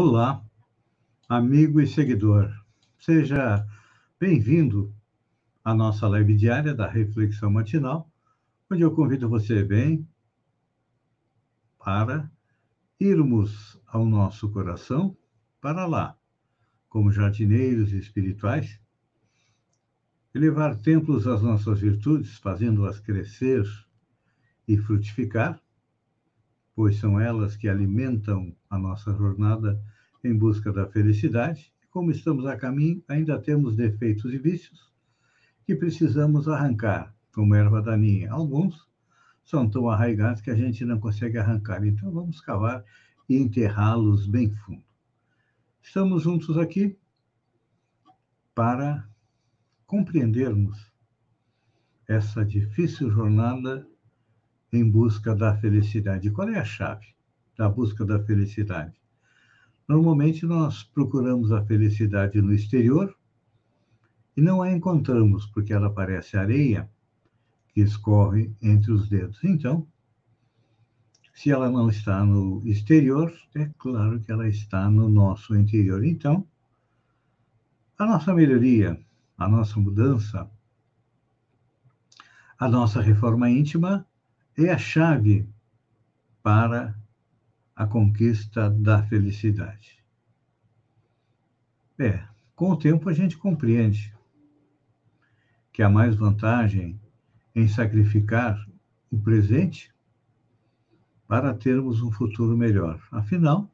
Olá, amigo e seguidor. Seja bem-vindo à nossa live diária da Reflexão Matinal, onde eu convido você bem para irmos ao nosso coração para lá, como jardineiros espirituais, elevar templos às nossas virtudes, fazendo-as crescer e frutificar, pois são elas que alimentam a nossa jornada em busca da felicidade. E como estamos a caminho, ainda temos defeitos e vícios que precisamos arrancar, como erva daninha. Alguns são tão arraigados que a gente não consegue arrancar. Então vamos cavar e enterrá-los bem fundo. Estamos juntos aqui para compreendermos essa difícil jornada em busca da felicidade. Qual é a chave da busca da felicidade? Normalmente nós procuramos a felicidade no exterior e não a encontramos porque ela parece areia que escorre entre os dedos. Então, se ela não está no exterior, é claro que ela está no nosso interior. Então, a nossa melhoria, a nossa mudança, a nossa reforma íntima é a chave para a conquista da felicidade. É, com o tempo a gente compreende que há mais vantagem em sacrificar o presente para termos um futuro melhor. Afinal,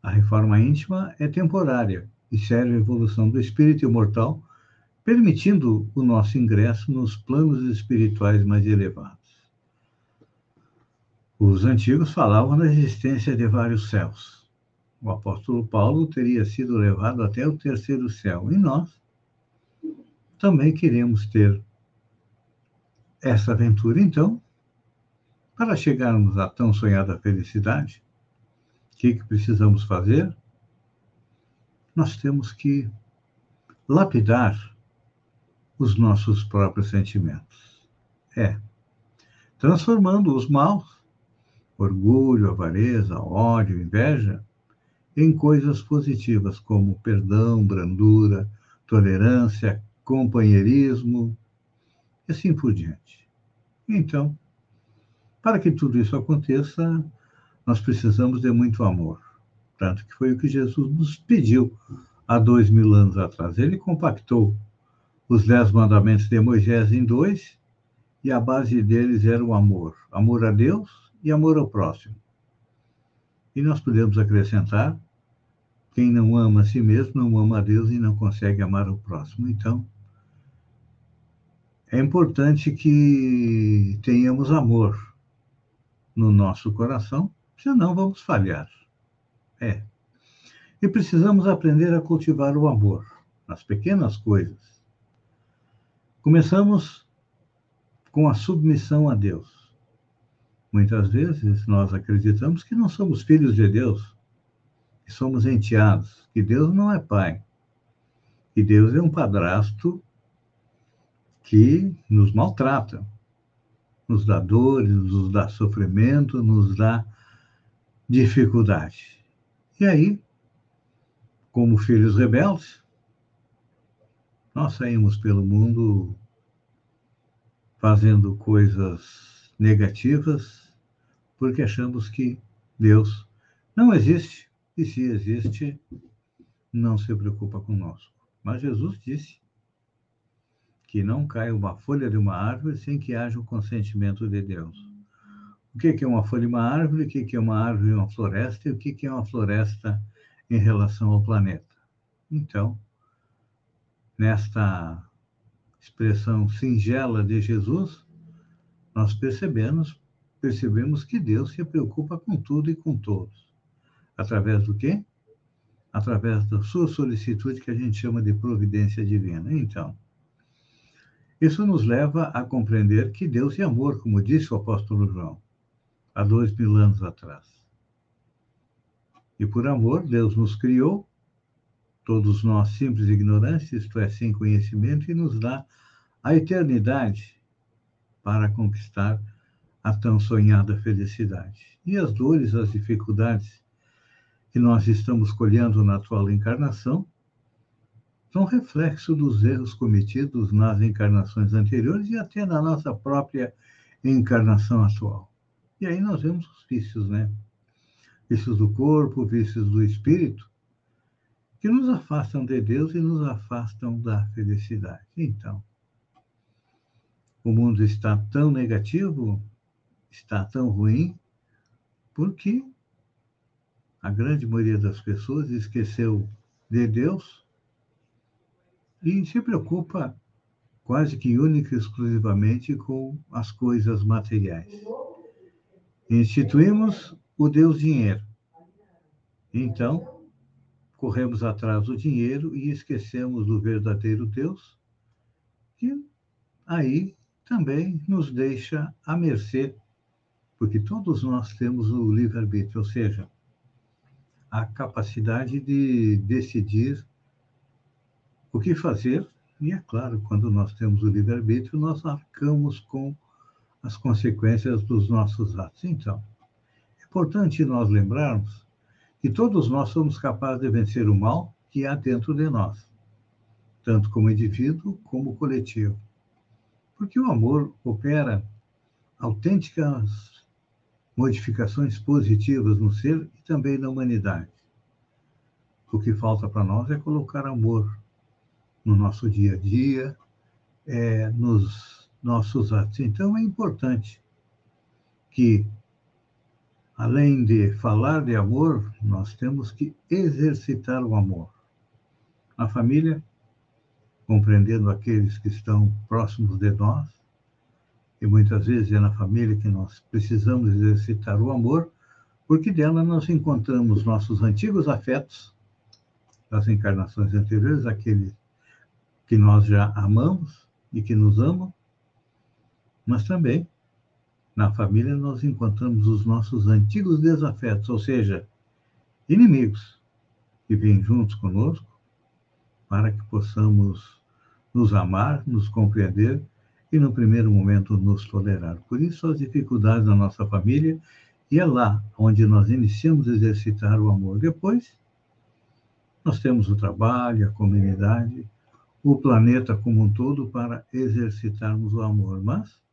a reforma íntima é temporária e serve à evolução do espírito imortal permitindo o nosso ingresso nos planos espirituais mais elevados. Os antigos falavam da existência de vários céus. O apóstolo Paulo teria sido levado até o terceiro céu, e nós também queremos ter essa aventura, então, para chegarmos à tão sonhada felicidade, o que, que precisamos fazer? Nós temos que lapidar os nossos próprios sentimentos. É, transformando os maus, orgulho, avareza, ódio, inveja, em coisas positivas como perdão, brandura, tolerância, companheirismo e assim por diante. Então, para que tudo isso aconteça, nós precisamos de muito amor. Tanto que foi o que Jesus nos pediu há dois mil anos atrás. Ele compactou os dez mandamentos de Moisés em dois, e a base deles era o amor: amor a Deus e amor ao próximo. E nós podemos acrescentar: quem não ama a si mesmo não ama a Deus e não consegue amar o próximo. Então, é importante que tenhamos amor no nosso coração, senão vamos falhar. É. E precisamos aprender a cultivar o amor nas pequenas coisas Começamos com a submissão a Deus. Muitas vezes nós acreditamos que não somos filhos de Deus, que somos enteados, que Deus não é pai, que Deus é um padrasto que nos maltrata, nos dá dores, nos dá sofrimento, nos dá dificuldade. E aí, como filhos rebeldes, nós saímos pelo mundo fazendo coisas negativas porque achamos que Deus não existe e se existe, não se preocupa conosco. Mas Jesus disse que não cai uma folha de uma árvore sem que haja o consentimento de Deus. O que é uma folha de uma árvore? O que é uma árvore em uma floresta? E o que é uma floresta em relação ao planeta? Então, nesta expressão singela de Jesus, nós percebemos, percebemos que Deus se preocupa com tudo e com todos. Através do quê? Através da sua solicitude, que a gente chama de providência divina. Então, isso nos leva a compreender que Deus é amor, como disse o apóstolo João, há dois mil anos atrás. E por amor, Deus nos criou, todos nós simples ignorantes, isto é, sem conhecimento, e nos dá a eternidade para conquistar a tão sonhada felicidade. E as dores, as dificuldades que nós estamos colhendo na atual encarnação são reflexo dos erros cometidos nas encarnações anteriores e até na nossa própria encarnação atual. E aí nós vemos os vícios, né? Vícios do corpo, vícios do espírito, que nos afastam de Deus e nos afastam da felicidade. Então, o mundo está tão negativo, está tão ruim, porque a grande maioria das pessoas esqueceu de Deus e se preocupa quase que única e exclusivamente com as coisas materiais. Instituímos o Deus dinheiro. Então, corremos atrás do dinheiro e esquecemos do verdadeiro Deus, que aí também nos deixa à mercê, porque todos nós temos o livre-arbítrio, ou seja, a capacidade de decidir o que fazer, e é claro, quando nós temos o livre-arbítrio, nós arcamos com as consequências dos nossos atos. Então, é importante nós lembrarmos que todos nós somos capazes de vencer o mal que há dentro de nós, tanto como indivíduo como coletivo. Porque o amor opera autênticas modificações positivas no ser e também na humanidade. O que falta para nós é colocar amor no nosso dia a dia, é, nos nossos atos. Então, é importante que, além de falar de amor, nós temos que exercitar o amor. Na família, compreendendo aqueles que estão próximos de nós, e muitas vezes é na família que nós precisamos exercitar o amor, porque dela nós encontramos nossos antigos afetos, das encarnações anteriores, aqueles que nós já amamos e que nos amam, mas também na família nós encontramos os nossos antigos desafetos, ou seja, inimigos que vêm juntos conosco para que possamos nos amar, nos compreender e, no primeiro momento, nos tolerar. Por isso, as dificuldades da nossa família, e é lá onde nós iniciamos a exercitar o amor. Depois, nós temos o trabalho, a comunidade, o planeta como um todo para exercitarmos o amor. Mas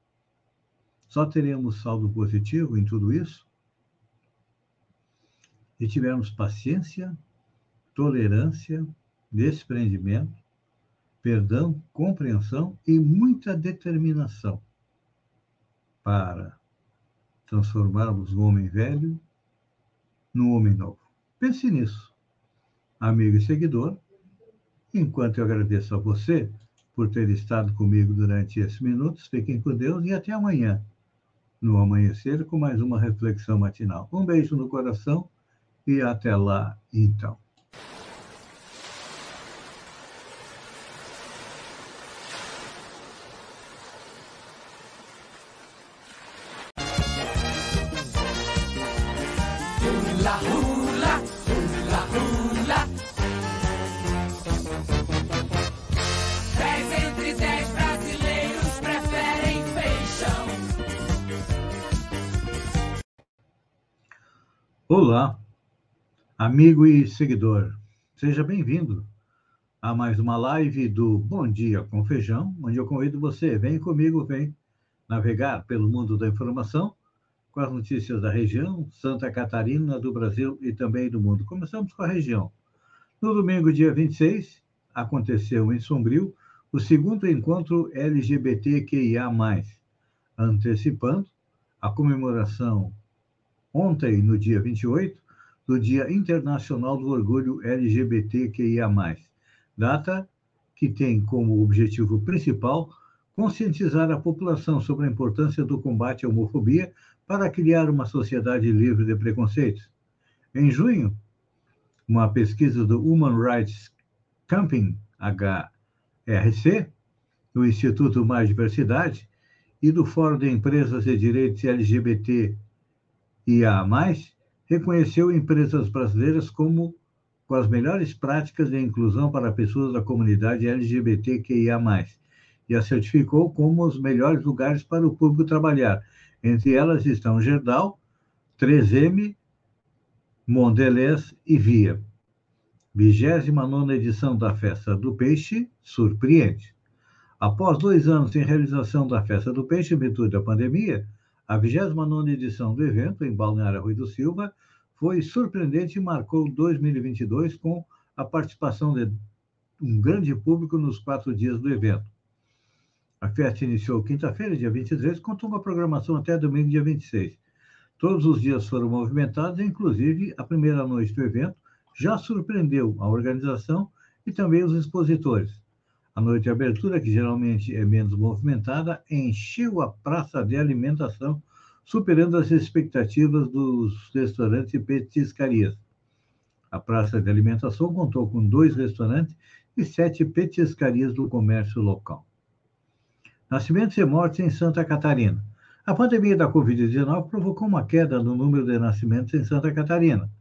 só teremos saldo positivo em tudo isso? Se tivermos paciência, tolerância, desprendimento, perdão, compreensão e muita determinação para transformarmos o homem velho no homem novo. Pense nisso, amigo e seguidor, Enquanto eu agradeço a você por ter estado comigo durante esses minutos, fiquem com Deus e até amanhã, no amanhecer, com mais uma reflexão matinal. Um beijo no coração e até lá, então. Olá, amigo e seguidor. Seja bem-vindo a mais uma live do Bom Dia com Feijão, onde eu convido você, vem comigo, vem navegar pelo mundo da informação com as notícias da região, Santa Catarina, do Brasil e também do mundo. Começamos com a região. No domingo, dia 26, aconteceu em Sombrio o segundo encontro LGBTQIA+, antecipando a comemoração ontem, no dia 28, do Dia Internacional do Orgulho LGBTQIA+, data que tem como objetivo principal conscientizar a população sobre a importância do combate à homofobia para criar uma sociedade livre de preconceitos. Em junho, uma pesquisa do Human Rights Camping, HRC, do Instituto Mais Diversidade, e do Fórum de Empresas de Direitos LGBT e a mais, reconheceu empresas brasileiras como com as melhores práticas de inclusão para pessoas da comunidade LGBTQIA+, e a certificou como os melhores lugares para o público trabalhar. Entre elas estão Gerdau, 3M, Mondelez e Via. 29 edição da Festa do Peixe surpreende. Após dois anos em realização da Festa do Peixe em virtude da pandemia, a 29 edição do evento, em Balneário Rui do Silva, foi surpreendente e marcou 2022 com a participação de um grande público nos quatro dias do evento. A festa iniciou quinta-feira, dia 23, contou uma programação até domingo, dia 26. Todos os dias foram movimentados, inclusive a primeira noite do evento já surpreendeu a organização e também os expositores. A noite de abertura, que geralmente é menos movimentada, encheu a praça de alimentação superando as expectativas dos restaurantes e petiscarias. A praça de alimentação contou com dois restaurantes e sete petiscarias do comércio local. Nascimentos e mortes em Santa Catarina. A pandemia da Covid-19 provocou uma queda no número de nascimentos em Santa Catarina.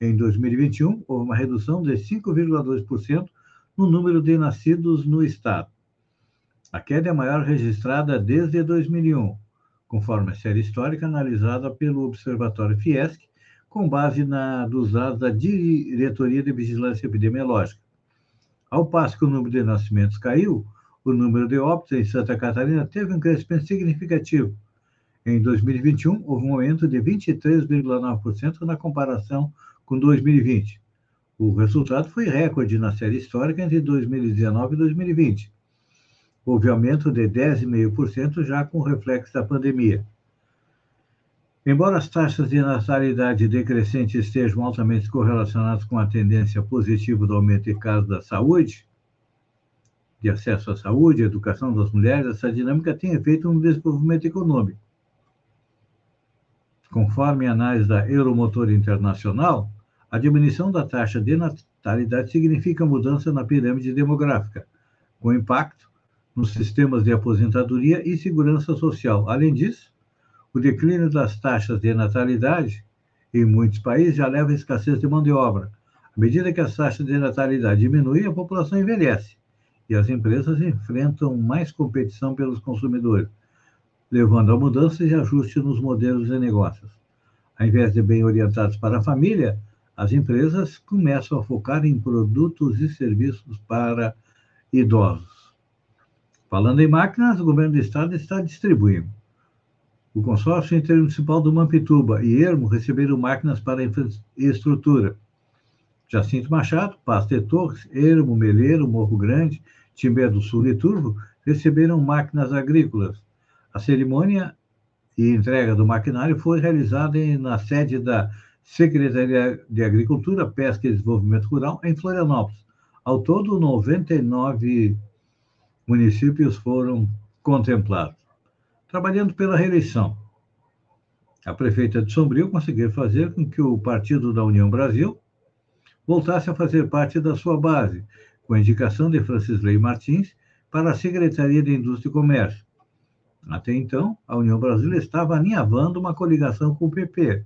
Em 2021, houve uma redução de 5,2% no número de nascidos no estado. A queda é maior registrada desde 2001 conforme a série histórica analisada pelo Observatório Fiesc, com base na, dos dados da Diretoria de Vigilância Epidemiológica. Ao passo que o número de nascimentos caiu, o número de óbitos em Santa Catarina teve um crescimento significativo. Em 2021, houve um aumento de 23,9% na comparação com 2020. O resultado foi recorde na série histórica entre 2019 e 2020 houve aumento de 10,5% já com reflexo da pandemia. Embora as taxas de natalidade decrescente estejam altamente correlacionadas com a tendência positiva do aumento de casos da saúde, de acesso à saúde, à educação das mulheres, essa dinâmica tem efeito no desenvolvimento econômico. Conforme a análise da Euromotor Internacional, a diminuição da taxa de natalidade significa mudança na pirâmide demográfica, com impacto nos sistemas de aposentadoria e segurança social. Além disso, o declínio das taxas de natalidade em muitos países já leva à escassez de mão de obra. À medida que as taxas de natalidade diminuem, a população envelhece e as empresas enfrentam mais competição pelos consumidores, levando a mudanças e ajustes nos modelos de negócios. Ao invés de bem orientados para a família, as empresas começam a focar em produtos e serviços para idosos. Falando em máquinas, o governo do estado está distribuindo. O consórcio intermunicipal do Mampituba e Ermo receberam máquinas para infraestrutura. Jacinto Machado, Pasto de Torres, Ermo, Meleiro, Morro Grande, Timbé do Sul e Turvo receberam máquinas agrícolas. A cerimônia e entrega do maquinário foi realizada na sede da Secretaria de Agricultura, Pesca e Desenvolvimento Rural, em Florianópolis. Ao todo, 99 municípios foram contemplados. Trabalhando pela reeleição, a prefeita de Sombrio conseguiu fazer com que o Partido da União Brasil voltasse a fazer parte da sua base, com a indicação de Francisley Martins para a Secretaria de Indústria e Comércio. Até então, a União Brasil estava aninhavando uma coligação com o PP.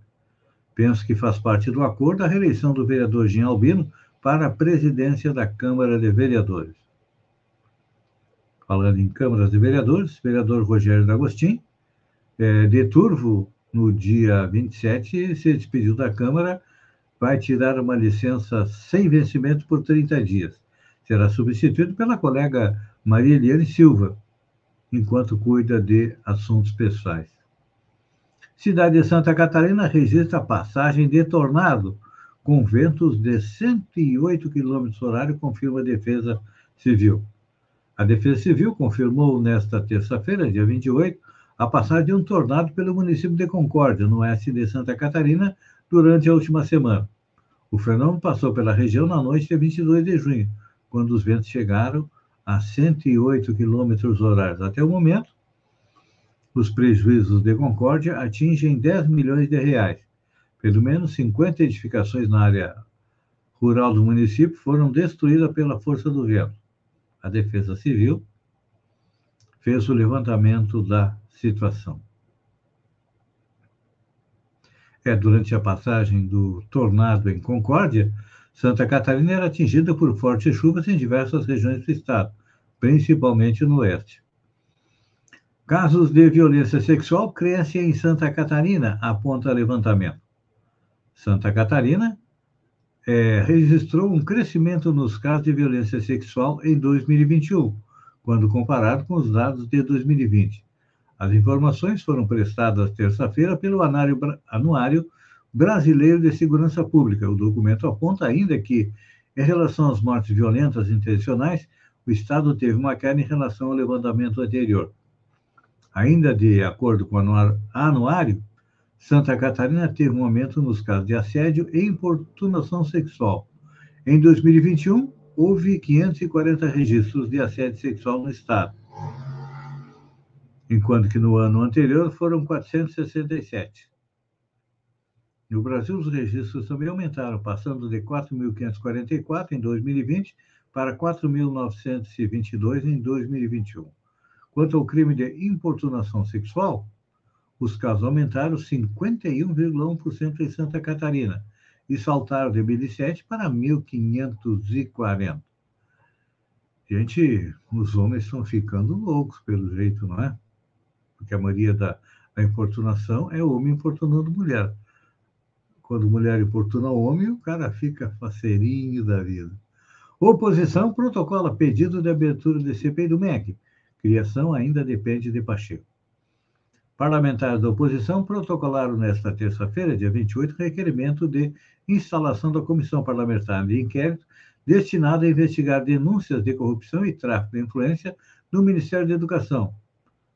Penso que faz parte do acordo a reeleição do vereador Jean Albino para a presidência da Câmara de Vereadores falando em câmaras de vereadores, vereador Rogério D'Agostin, é, de Turvo, no dia 27, se despediu da Câmara, vai tirar uma licença sem vencimento por 30 dias. Será substituído pela colega Maria Eliane Silva, enquanto cuida de assuntos pessoais. Cidade de Santa Catarina registra passagem de tornado com ventos de 108 km horário, confirma a Defesa Civil. A Defesa Civil confirmou nesta terça-feira, dia 28, a passagem de um tornado pelo município de Concórdia, no oeste de Santa Catarina, durante a última semana. O fenômeno passou pela região na noite de 22 de junho, quando os ventos chegaram a 108 km horários. Até o momento, os prejuízos de Concórdia atingem 10 milhões de reais. Pelo menos 50 edificações na área rural do município foram destruídas pela força do vento. A Defesa Civil fez o levantamento da situação. É, durante a passagem do tornado em Concórdia, Santa Catarina era atingida por fortes chuvas em diversas regiões do estado, principalmente no oeste. Casos de violência sexual crescem em Santa Catarina, aponta levantamento. Santa Catarina é, registrou um crescimento nos casos de violência sexual em 2021, quando comparado com os dados de 2020. As informações foram prestadas terça-feira pelo Anuário Brasileiro de Segurança Pública. O documento aponta ainda que, em relação às mortes violentas intencionais, o Estado teve uma queda em relação ao levantamento anterior. Ainda de acordo com o anuário, Santa Catarina teve um aumento nos casos de assédio e importunação sexual. Em 2021, houve 540 registros de assédio sexual no estado, enquanto que no ano anterior foram 467. No Brasil, os registros também aumentaram, passando de 4.544 em 2020 para 4.922 em 2021. Quanto ao crime de importunação sexual, os casos aumentaram 51,1% em Santa Catarina e saltaram de 1.007 para 1.540. Gente, os homens estão ficando loucos pelo jeito, não é? Porque a maioria da, importunação é homem importunando mulher. Quando mulher importuna homem, o cara fica faceirinho da vida. Oposição protocola pedido de abertura de CPI do MEC. Criação ainda depende de Pacheco. Parlamentares da oposição protocolaram nesta terça-feira, dia 28, requerimento de instalação da comissão parlamentar de inquérito destinada a investigar denúncias de corrupção e tráfico de influência no Ministério da Educação.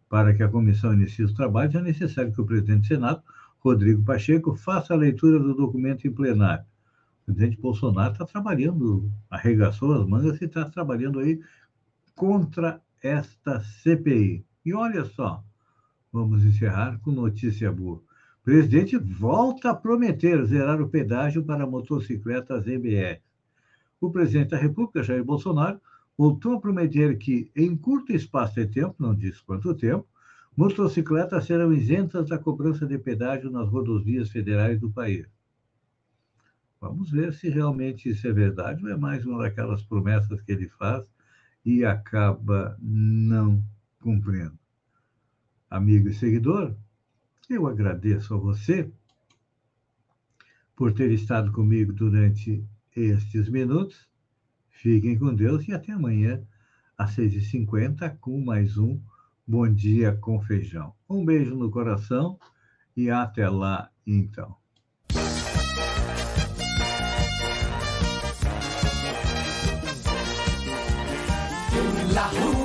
Para que a comissão inicie os trabalhos, é necessário que o presidente do Senado, Rodrigo Pacheco, faça a leitura do documento em plenário. O presidente Bolsonaro está trabalhando, arregaçou as mangas e está trabalhando aí contra esta CPI. E olha só, Vamos encerrar com notícia boa. O presidente volta a prometer zerar o pedágio para motocicletas MBR. O presidente da República, Jair Bolsonaro, voltou a prometer que, em curto espaço de tempo, não disse quanto tempo, motocicletas serão isentas da cobrança de pedágio nas rodovias federais do país. Vamos ver se realmente isso é verdade ou é mais uma daquelas promessas que ele faz e acaba não cumprindo amigo e seguidor, eu agradeço a você por ter estado comigo durante estes minutos. Fiquem com Deus e até amanhã, às 6h50, com mais um Bom Dia com Feijão. Um beijo no coração e até lá, então. 다